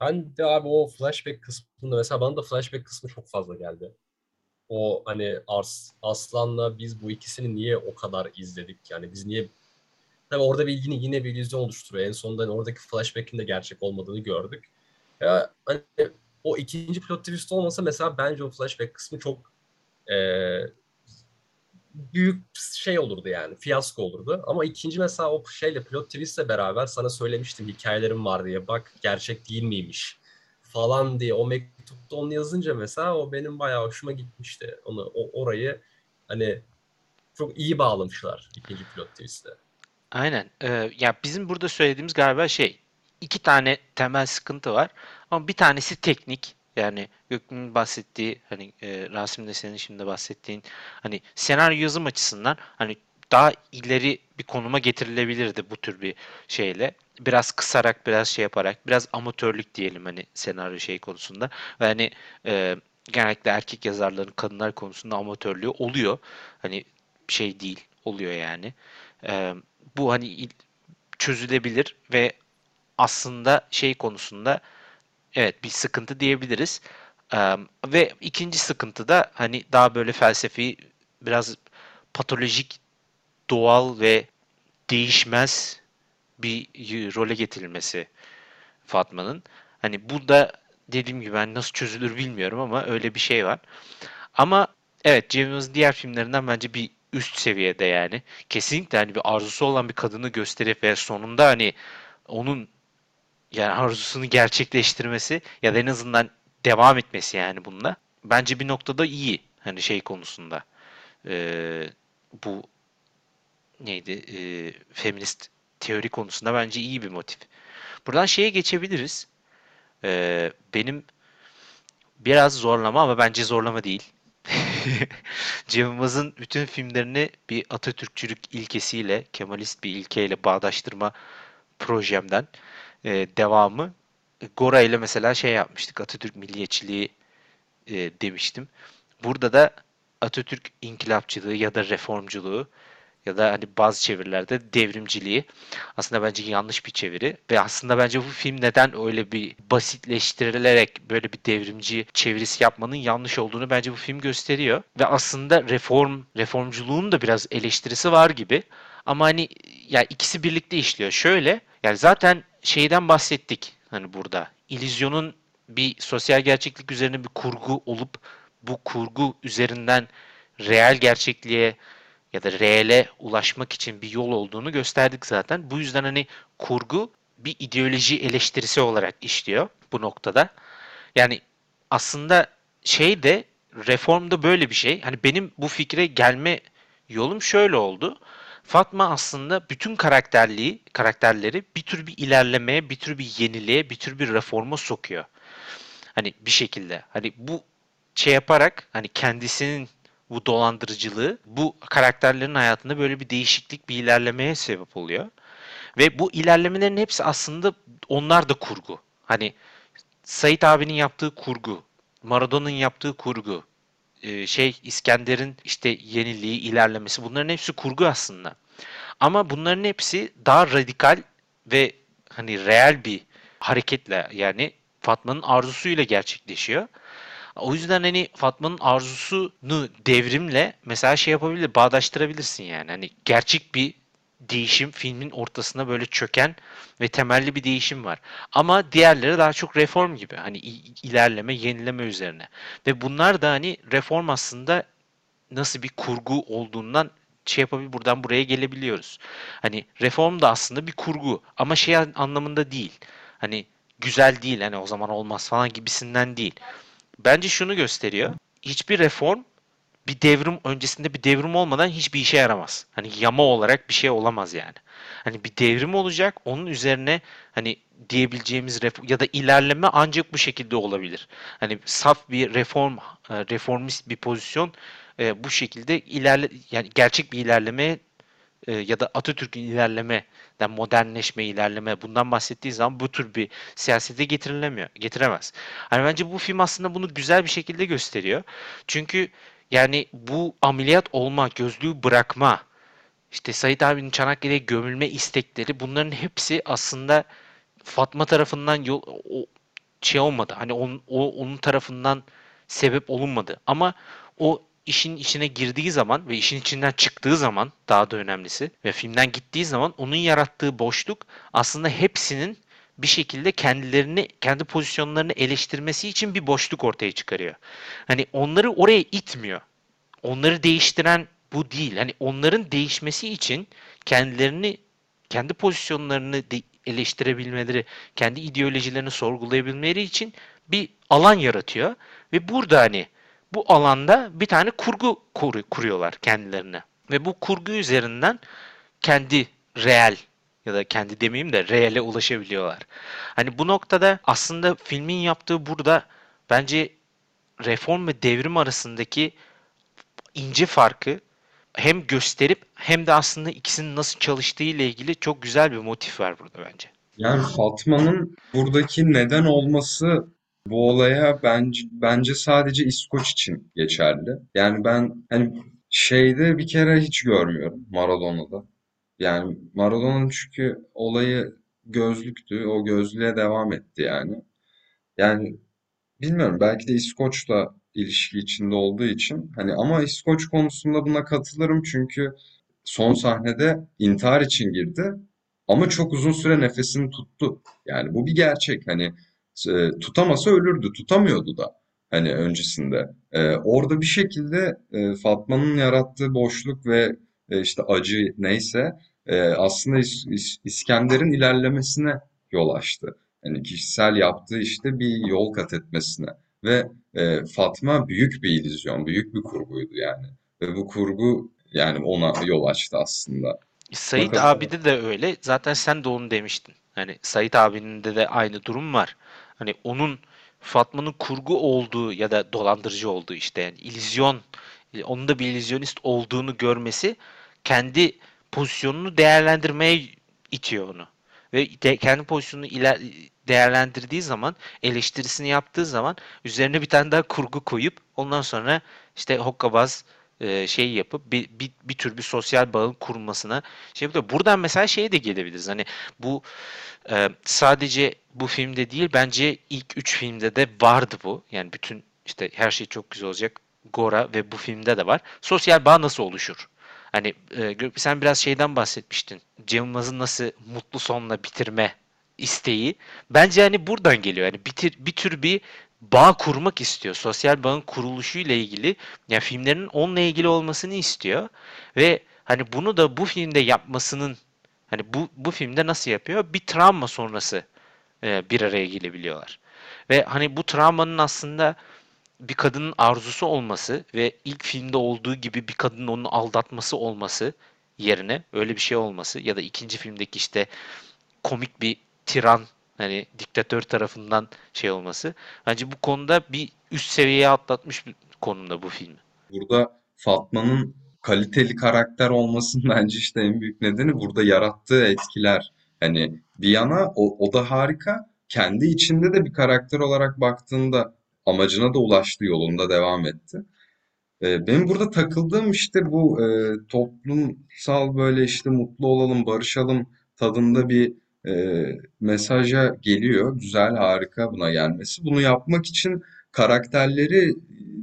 Ben de abi o flashback kısmında mesela bana da flashback kısmı çok fazla geldi. O hani Ars, Aslan'la biz bu ikisini niye o kadar izledik? Yani biz niye Tabii orada bir ilgini yine bir illüzyon oluşturuyor. En sonunda hani oradaki flashback'in de gerçek olmadığını gördük. Ya hani o ikinci plot twist olmasa mesela bence o flashback kısmı çok eee, büyük şey olurdu yani. Fiyasko olurdu. Ama ikinci mesela o şeyle plot twistle beraber sana söylemiştim hikayelerim var diye. Bak gerçek değil miymiş falan diye o mektupta onu yazınca mesela o benim bayağı hoşuma gitmişti. Onu o orayı hani çok iyi bağlamışlar ikinci plot twist'te. Aynen. Ee, ya bizim burada söylediğimiz galiba şey iki tane temel sıkıntı var. Ama bir tanesi teknik. Yani Gökmen'in bahsettiği hani e, Rasim de senin şimdi bahsettiğin hani senaryo yazım açısından hani daha ileri bir konuma getirilebilirdi bu tür bir şeyle. Biraz kısarak, biraz şey yaparak, biraz amatörlük diyelim hani senaryo şey konusunda. Ve hani e, genellikle erkek yazarların kadınlar konusunda amatörlüğü oluyor. Hani şey değil, oluyor yani. E, bu hani il- çözülebilir ve aslında şey konusunda evet bir sıkıntı diyebiliriz. Ve ikinci sıkıntı da hani daha böyle felsefi biraz patolojik, doğal ve değişmez bir role getirilmesi Fatma'nın. Hani bu da dediğim gibi hani nasıl çözülür bilmiyorum ama öyle bir şey var. Ama evet Cem diğer filmlerinden bence bir üst seviyede yani. Kesinlikle hani bir arzusu olan bir kadını gösterip ve sonunda hani onun yani arzusunu gerçekleştirmesi ya da en azından devam etmesi yani bununla. Bence bir noktada iyi. Hani şey konusunda. Ee, bu neydi? Ee, feminist teori konusunda bence iyi bir motif. Buradan şeye geçebiliriz. Ee, benim biraz zorlama ama bence zorlama değil. (laughs) Cem Yılmaz'ın bütün filmlerini bir Atatürkçülük ilkesiyle, Kemalist bir ilkeyle bağdaştırma projemden e, devamı. Gora ile mesela şey yapmıştık. Atatürk milliyetçiliği e, demiştim. Burada da Atatürk inkılapçılığı ya da reformculuğu ya da hani bazı çevirilerde devrimciliği aslında bence yanlış bir çeviri ve aslında bence bu film neden öyle bir basitleştirilerek böyle bir devrimci çevirisi yapmanın yanlış olduğunu bence bu film gösteriyor ve aslında reform reformculuğun da biraz eleştirisi var gibi ama hani ya ikisi birlikte işliyor. Şöyle yani zaten şeyden bahsettik hani burada. İllüzyonun bir sosyal gerçeklik üzerine bir kurgu olup bu kurgu üzerinden reel gerçekliğe ya da reale ulaşmak için bir yol olduğunu gösterdik zaten. Bu yüzden hani kurgu bir ideoloji eleştirisi olarak işliyor bu noktada. Yani aslında şey de reformda böyle bir şey. Hani benim bu fikre gelme yolum şöyle oldu. Fatma aslında bütün karakterliği, karakterleri bir tür bir ilerlemeye, bir tür bir yeniliğe, bir tür bir reforma sokuyor. Hani bir şekilde. Hani bu şey yaparak hani kendisinin bu dolandırıcılığı bu karakterlerin hayatında böyle bir değişiklik, bir ilerlemeye sebep oluyor. Ve bu ilerlemelerin hepsi aslında onlar da kurgu. Hani Sait abinin yaptığı kurgu, Maradona'nın yaptığı kurgu, e, şey İskender'in işte yeniliği, ilerlemesi bunların hepsi kurgu aslında. Ama bunların hepsi daha radikal ve hani reel bir hareketle yani Fatma'nın arzusuyla gerçekleşiyor. O yüzden hani Fatma'nın arzusunu devrimle mesela şey yapabilir, bağdaştırabilirsin yani. Hani gerçek bir değişim filmin ortasına böyle çöken ve temelli bir değişim var. Ama diğerleri daha çok reform gibi. Hani ilerleme, yenileme üzerine. Ve bunlar da hani reform aslında nasıl bir kurgu olduğundan şey yapabilir buradan buraya gelebiliyoruz. Hani reform da aslında bir kurgu ama şey an- anlamında değil. Hani güzel değil hani o zaman olmaz falan gibisinden değil. Bence şunu gösteriyor. Hiçbir reform bir devrim öncesinde bir devrim olmadan hiçbir işe yaramaz. Hani yama olarak bir şey olamaz yani. Hani bir devrim olacak onun üzerine hani diyebileceğimiz ref- ya da ilerleme ancak bu şekilde olabilir. Hani saf bir reform e, reformist bir pozisyon e, bu şekilde ilerle yani gerçek bir ilerleme e, ya da Atatürk'ün ilerlemeden modernleşme, ilerleme bundan bahsettiği zaman bu tür bir siyasete getirilemiyor, getiremez. Hani bence bu film aslında bunu güzel bir şekilde gösteriyor. Çünkü yani bu ameliyat olma, gözlüğü bırakma, işte Sait abinin Çanakkale'ye gömülme istekleri bunların hepsi aslında Fatma tarafından yol, o, şey olmadı. Hani onun, o, onun tarafından sebep olunmadı. Ama o işin içine girdiği zaman ve işin içinden çıktığı zaman daha da önemlisi ve filmden gittiği zaman onun yarattığı boşluk aslında hepsinin bir şekilde kendilerini, kendi pozisyonlarını eleştirmesi için bir boşluk ortaya çıkarıyor. Hani onları oraya itmiyor. Onları değiştiren bu değil. Hani onların değişmesi için kendilerini, kendi pozisyonlarını de- eleştirebilmeleri, kendi ideolojilerini sorgulayabilmeleri için bir alan yaratıyor. Ve burada hani bu alanda bir tane kurgu kur- kuruyorlar kendilerine. Ve bu kurgu üzerinden kendi reel ya da kendi demeyeyim de reale ulaşabiliyorlar. Hani bu noktada aslında filmin yaptığı burada bence reform ve devrim arasındaki ince farkı hem gösterip hem de aslında ikisinin nasıl çalıştığı ile ilgili çok güzel bir motif var burada bence. Yani Fatma'nın buradaki neden olması bu olaya bence, bence sadece İskoç için geçerli. Yani ben hani şeyde bir kere hiç görmüyorum Maradona'da. Yani Maradona'nın çünkü olayı gözlüktü. O gözlüğe devam etti yani. Yani Bilmiyorum belki de İskoç'la ilişki içinde olduğu için hani ama İskoç konusunda buna katılırım çünkü son sahnede intihar için girdi ama çok uzun süre nefesini tuttu. Yani bu bir gerçek hani e, tutamasa ölürdü tutamıyordu da hani öncesinde. E, orada bir şekilde e, Fatma'nın yarattığı boşluk ve e, işte acı neyse e, aslında İs- İs- İskender'in ilerlemesine yol açtı. Hani kişisel yaptığı işte bir yol kat etmesine. Ve e, Fatma büyük bir illüzyon, büyük bir kurguydu yani. Ve bu kurgu yani ona yol açtı aslında. Sait Bakalım. abide de öyle. Zaten sen de onu demiştin. Hani Sait abinin de de aynı durum var. Hani onun Fatma'nın kurgu olduğu ya da dolandırıcı olduğu işte yani illüzyon onun da bir illüzyonist olduğunu görmesi kendi pozisyonunu değerlendirmeye itiyor onu. Ve de- kendi pozisyonunu iler değerlendirdiği zaman, eleştirisini yaptığı zaman üzerine bir tane daha kurgu koyup ondan sonra işte hokkabaz e, şey yapıp bir, bir, bir tür bir sosyal bağın kurulmasına şey yapıyor. Buradan mesela şeye de gelebiliriz. Hani bu e, sadece bu filmde değil bence ilk üç filmde de vardı bu. Yani bütün işte her şey çok güzel olacak. Gora ve bu filmde de var. Sosyal bağ nasıl oluşur? Hani e, sen biraz şeyden bahsetmiştin. Cem Yılmaz'ın nasıl mutlu sonla bitirme isteği. Bence hani buradan geliyor. Yani bitir, bir tür bir bağ kurmak istiyor. Sosyal bağın kuruluşu ile ilgili ya filmlerin onunla ilgili olmasını istiyor ve hani bunu da bu filmde yapmasının hani bu bu filmde nasıl yapıyor? Bir travma sonrası e, bir araya gelebiliyorlar. Ve hani bu travmanın aslında bir kadının arzusu olması ve ilk filmde olduğu gibi bir kadının onu aldatması olması yerine öyle bir şey olması ya da ikinci filmdeki işte komik bir tiran hani diktatör tarafından şey olması. Bence bu konuda bir üst seviyeye atlatmış bir konumda bu film. Burada Fatma'nın kaliteli karakter olmasının (laughs) bence işte en büyük nedeni burada yarattığı etkiler. Hani bir yana o, o da harika. Kendi içinde de bir karakter olarak baktığında amacına da ulaştı yolunda devam etti. Ee, benim burada takıldığım işte bu e, toplumsal böyle işte mutlu olalım, barışalım tadında bir e, mesaja geliyor. Güzel, harika buna gelmesi. Bunu yapmak için karakterleri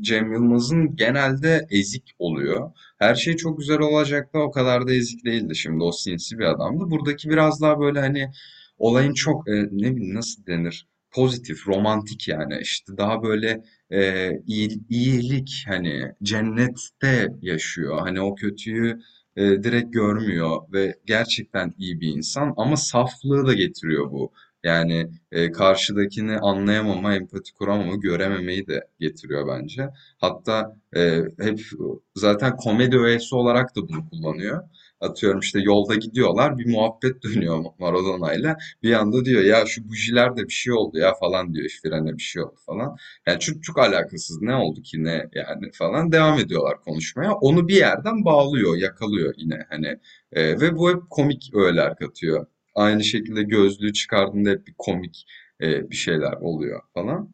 Cem Yılmaz'ın genelde ezik oluyor. Her şey çok güzel olacak da o kadar da ezik değildi. Şimdi o sinsi bir adamdı. Buradaki biraz daha böyle hani olayın çok e, ne bileyim nasıl denir? Pozitif, romantik yani. İşte daha böyle e, iyi- iyilik hani cennette yaşıyor. Hani o kötüyü e, direkt görmüyor ve gerçekten iyi bir insan ama saflığı da getiriyor bu. Yani e, karşıdakini anlayamama, empati kuramama, görememeyi de getiriyor bence. Hatta e, hep zaten komedi öğesi olarak da bunu kullanıyor. Atıyorum işte yolda gidiyorlar bir muhabbet dönüyor (laughs) Maradona'yla. Bir anda diyor ya şu bujilerde bir şey oldu ya falan diyor. Frene bir şey oldu falan. Yani çok çok alakasız ne oldu ki ne yani falan devam ediyorlar konuşmaya. Onu bir yerden bağlıyor, yakalıyor yine hani. E, ve bu hep komik öğeler katıyor. Aynı şekilde gözlüğü çıkardığında hep bir komik e, bir şeyler oluyor falan.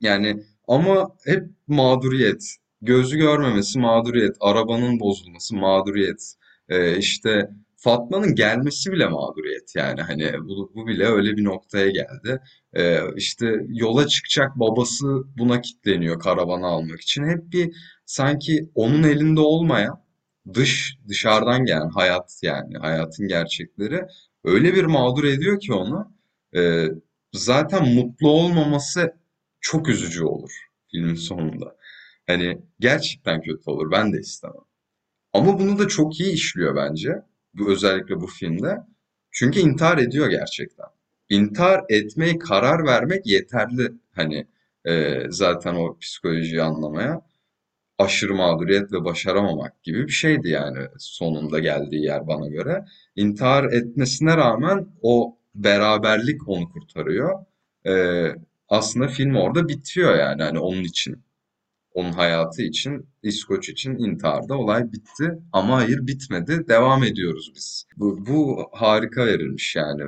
Yani ama hep mağduriyet. Gözü görmemesi mağduriyet. Arabanın bozulması mağduriyet. Ee, işte Fatma'nın gelmesi bile mağduriyet. Yani hani bu, bu bile öyle bir noktaya geldi. Ee, işte yola çıkacak babası buna kilitleniyor karavanı almak için. Hep bir sanki onun elinde olmayan dış dışarıdan gelen hayat yani hayatın gerçekleri öyle bir mağdur ediyor ki onu. Ee, zaten mutlu olmaması çok üzücü olur filmin sonunda. Hani gerçekten kötü olur. Ben de istemem. Ama bunu da çok iyi işliyor bence. Bu özellikle bu filmde. Çünkü intihar ediyor gerçekten. İntihar etmeye karar vermek yeterli. Hani e, zaten o psikolojiyi anlamaya. Aşırı mağduriyet ve başaramamak gibi bir şeydi yani sonunda geldiği yer bana göre. İntihar etmesine rağmen o beraberlik onu kurtarıyor. E, aslında film orada bitiyor yani hani onun için. Onun hayatı için, İskoç için intiharda olay bitti. Ama hayır bitmedi. Devam ediyoruz biz. Bu, bu harika verilmiş yani.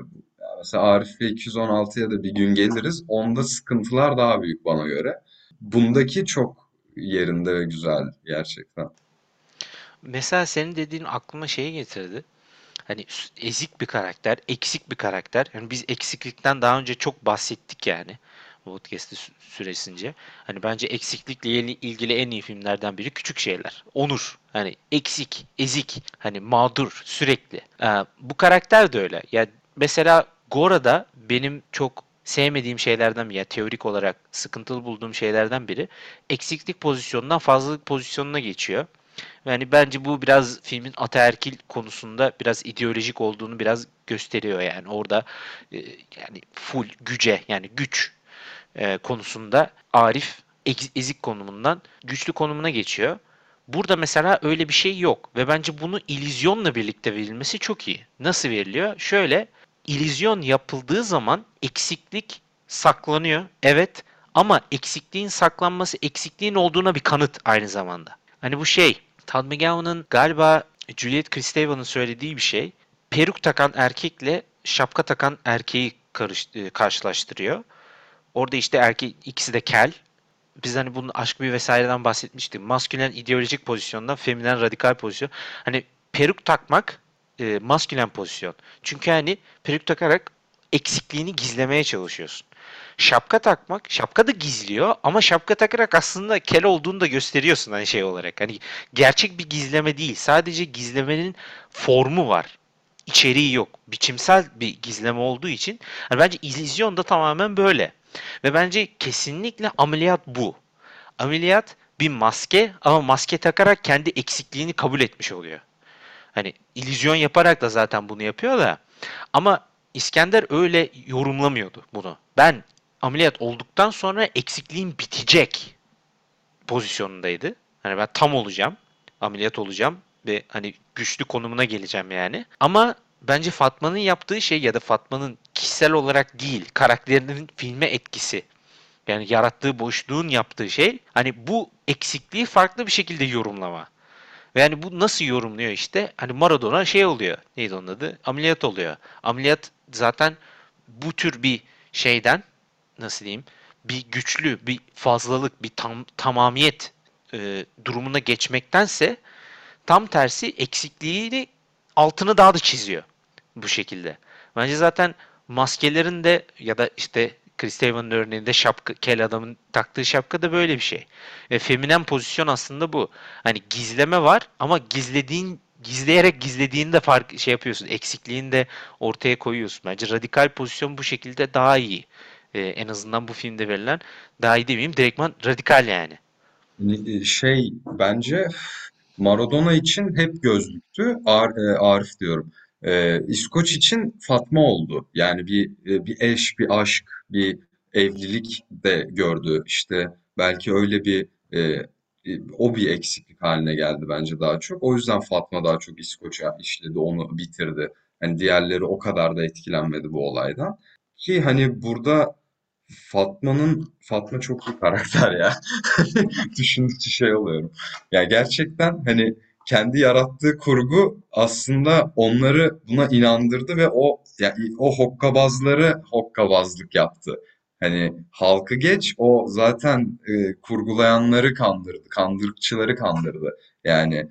Mesela Arif ve 216'ya da bir gün geliriz. Onda sıkıntılar daha büyük bana göre. Bundaki çok yerinde ve güzel gerçekten. Mesela senin dediğin aklıma şeyi getirdi. Hani ezik bir karakter, eksik bir karakter. Yani biz eksiklikten daha önce çok bahsettik yani. Sü- süresince. Hani bence eksiklikle il- ilgili en iyi filmlerden biri Küçük Şeyler. Onur. Hani eksik, ezik, hani mağdur sürekli. Ee, bu karakter de öyle. Ya mesela Gora'da benim çok sevmediğim şeylerden biri, ya teorik olarak sıkıntılı bulduğum şeylerden biri eksiklik pozisyonundan fazlalık pozisyonuna geçiyor. Yani bence bu biraz filmin ataerkil konusunda biraz ideolojik olduğunu biraz gösteriyor yani. Orada e, yani full güce yani güç e, konusunda Arif ezik konumundan güçlü konumuna geçiyor. Burada mesela öyle bir şey yok ve bence bunu illüzyonla birlikte verilmesi çok iyi. Nasıl veriliyor? Şöyle, illüzyon yapıldığı zaman eksiklik saklanıyor. Evet ama eksikliğin saklanması eksikliğin olduğuna bir kanıt aynı zamanda. Hani bu şey, Todd McGowan'ın galiba Juliet Kristevan'ın söylediği bir şey. Peruk takan erkekle şapka takan erkeği karış, e, karşılaştırıyor. Orada işte erkek ikisi de kel. Biz hani bunun aşk bir vesaireden bahsetmiştik. Maskülen ideolojik pozisyondan feminen radikal pozisyon. Hani peruk takmak e, maskülen pozisyon. Çünkü hani peruk takarak eksikliğini gizlemeye çalışıyorsun. Şapka takmak, şapka da gizliyor ama şapka takarak aslında kel olduğunu da gösteriyorsun hani şey olarak. Hani gerçek bir gizleme değil. Sadece gizlemenin formu var. İçeriği yok. Biçimsel bir gizleme olduğu için hani bence illüzyon da tamamen böyle. Ve bence kesinlikle ameliyat bu. Ameliyat bir maske ama maske takarak kendi eksikliğini kabul etmiş oluyor. Hani illüzyon yaparak da zaten bunu yapıyor da ama İskender öyle yorumlamıyordu bunu. Ben ameliyat olduktan sonra eksikliğim bitecek pozisyonundaydı. Hani ben tam olacağım, ameliyat olacağım ve hani güçlü konumuna geleceğim yani. Ama bence Fatma'nın yaptığı şey ya da Fatma'nın kişisel olarak değil, karakterinin filme etkisi. Yani yarattığı boşluğun yaptığı şey hani bu eksikliği farklı bir şekilde yorumlama. Ve yani bu nasıl yorumluyor işte? Hani Maradona şey oluyor. Neydi onun adı? Ameliyat oluyor. Ameliyat zaten bu tür bir şeyden nasıl diyeyim? Bir güçlü, bir fazlalık, bir tam tamamiyet e, durumuna geçmektense tam tersi eksikliğini altını daha da çiziyor bu şekilde. Bence zaten maskelerin de ya da işte Chris Evan'ın örneğinde şapka, kel adamın taktığı şapka da böyle bir şey. Ve feminen pozisyon aslında bu. Hani gizleme var ama gizlediğin gizleyerek gizlediğini de fark şey yapıyorsun. Eksikliğini de ortaya koyuyorsun. Bence radikal pozisyon bu şekilde daha iyi. Ee, en azından bu filmde verilen daha iyi demeyeyim. Direktman radikal yani. Ni- Şey bence Maradona için hep gözlüktü. Ar e, Arif diyorum. E, İskoç için Fatma oldu. Yani bir e, bir eş, bir aşk, bir evlilik de gördü. İşte belki öyle bir e, e, o bir eksiklik haline geldi bence daha çok. O yüzden Fatma daha çok İskoç'a işledi, onu bitirdi. Hani diğerleri o kadar da etkilenmedi bu olaydan. Ki hani burada Fatma'nın Fatma çok bir karakter ya. (laughs) Düşündükçe şey oluyorum. Ya gerçekten hani kendi yarattığı kurgu aslında onları buna inandırdı ve o ya o hokkabazları hokkabazlık yaptı. Hani halkı geç o zaten e, kurgulayanları kandırdı, kandırıkçıları kandırdı. Yani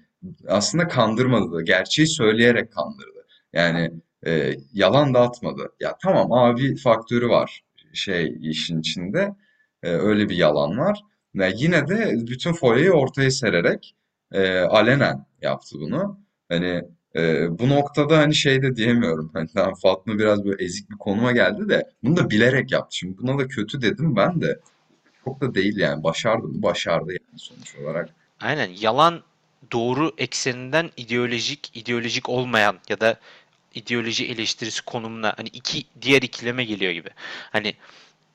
aslında kandırmadı da gerçeği söyleyerek kandırdı. Yani e, yalan da atmadı. Ya tamam abi faktörü var şey işin içinde. E, öyle bir yalan var. Ve yine de bütün foyayı ortaya sererek e, alenen yaptı bunu. Hani e, bu noktada hani şey de diyemiyorum. Hani tamam Fatma biraz böyle ezik bir konuma geldi de bunu da bilerek yaptı. Şimdi buna da kötü dedim ben de. Çok da değil yani. Başardı mı? Başardı yani sonuç olarak. Aynen yalan doğru ekseninden ideolojik, ideolojik olmayan ya da ideoloji eleştirisi konumuna hani iki diğer ikileme geliyor gibi. Hani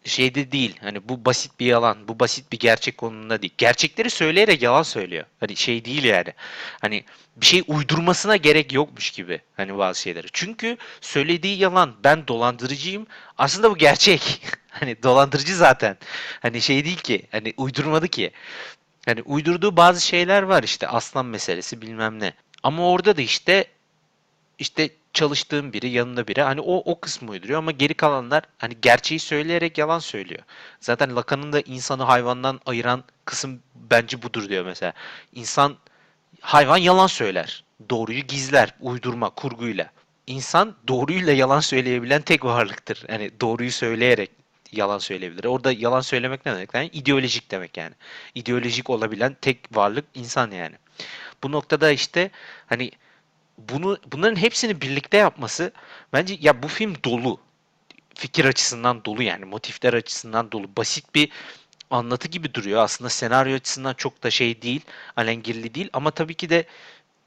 şeyde değil. Hani bu basit bir yalan, bu basit bir gerçek konumunda değil. Gerçekleri söyleyerek yalan söylüyor. Hani şey değil yani. Hani bir şey uydurmasına gerek yokmuş gibi hani bazı şeyleri. Çünkü söylediği yalan ben dolandırıcıyım. Aslında bu gerçek. (laughs) Hani dolandırıcı zaten. Hani şey değil ki. Hani uydurmadı ki. Hani uydurduğu bazı şeyler var işte aslan meselesi bilmem ne. Ama orada da işte işte çalıştığım biri yanında biri hani o o kısmı uyduruyor ama geri kalanlar hani gerçeği söyleyerek yalan söylüyor. Zaten Lacan'ın da insanı hayvandan ayıran kısım bence budur diyor mesela. İnsan hayvan yalan söyler. Doğruyu gizler uydurma kurguyla. İnsan doğruyla yalan söyleyebilen tek varlıktır. Yani doğruyu söyleyerek yalan söyleyebilir. Orada yalan söylemek ne demek? Yani ideolojik demek yani. İdeolojik olabilen tek varlık insan yani. Bu noktada işte hani bunu bunların hepsini birlikte yapması bence ya bu film dolu. Fikir açısından dolu yani motifler açısından dolu. Basit bir anlatı gibi duruyor. Aslında senaryo açısından çok da şey değil, alengirli değil ama tabii ki de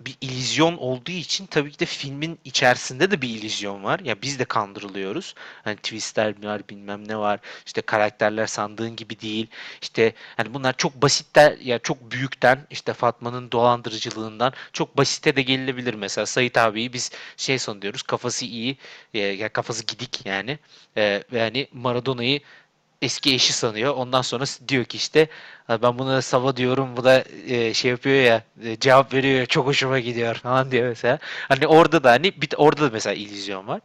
bir illüzyon olduğu için tabii ki de filmin içerisinde de bir illüzyon var. Ya biz de kandırılıyoruz. Hani twistler var, bilmem ne var. İşte karakterler sandığın gibi değil. İşte hani bunlar çok basitler ya çok büyükten işte Fatma'nın dolandırıcılığından çok basite de gelinebilir mesela. Sait abiyi biz şey sanıyoruz kafası iyi e, ya kafası gidik yani. E, ve hani Maradona'yı eski eşi sanıyor. Ondan sonra diyor ki işte "Ha, ben buna Sava diyorum bu da e, şey yapıyor ya e, cevap veriyor çok hoşuma gidiyor (laughs) falan diyor mesela. Hani orada da hani bir, orada da mesela illüzyon var.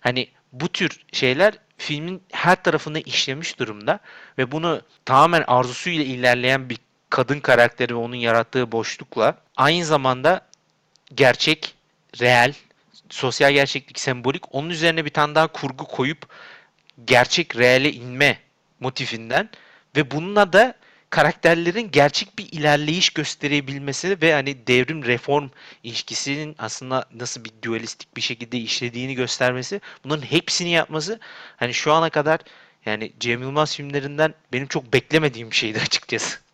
Hani bu tür şeyler filmin her tarafında işlemiş durumda ve bunu tamamen arzusuyla ilerleyen bir kadın karakteri ve onun yarattığı boşlukla aynı zamanda gerçek, reel, sosyal gerçeklik, sembolik onun üzerine bir tane daha kurgu koyup gerçek reale inme motifinden ve bununla da karakterlerin gerçek bir ilerleyiş gösterebilmesi ve hani devrim reform ilişkisinin aslında nasıl bir dualistik bir şekilde işlediğini göstermesi bunların hepsini yapması hani şu ana kadar yani Cem Yılmaz filmlerinden benim çok beklemediğim bir şeydi (laughs) açıkçası.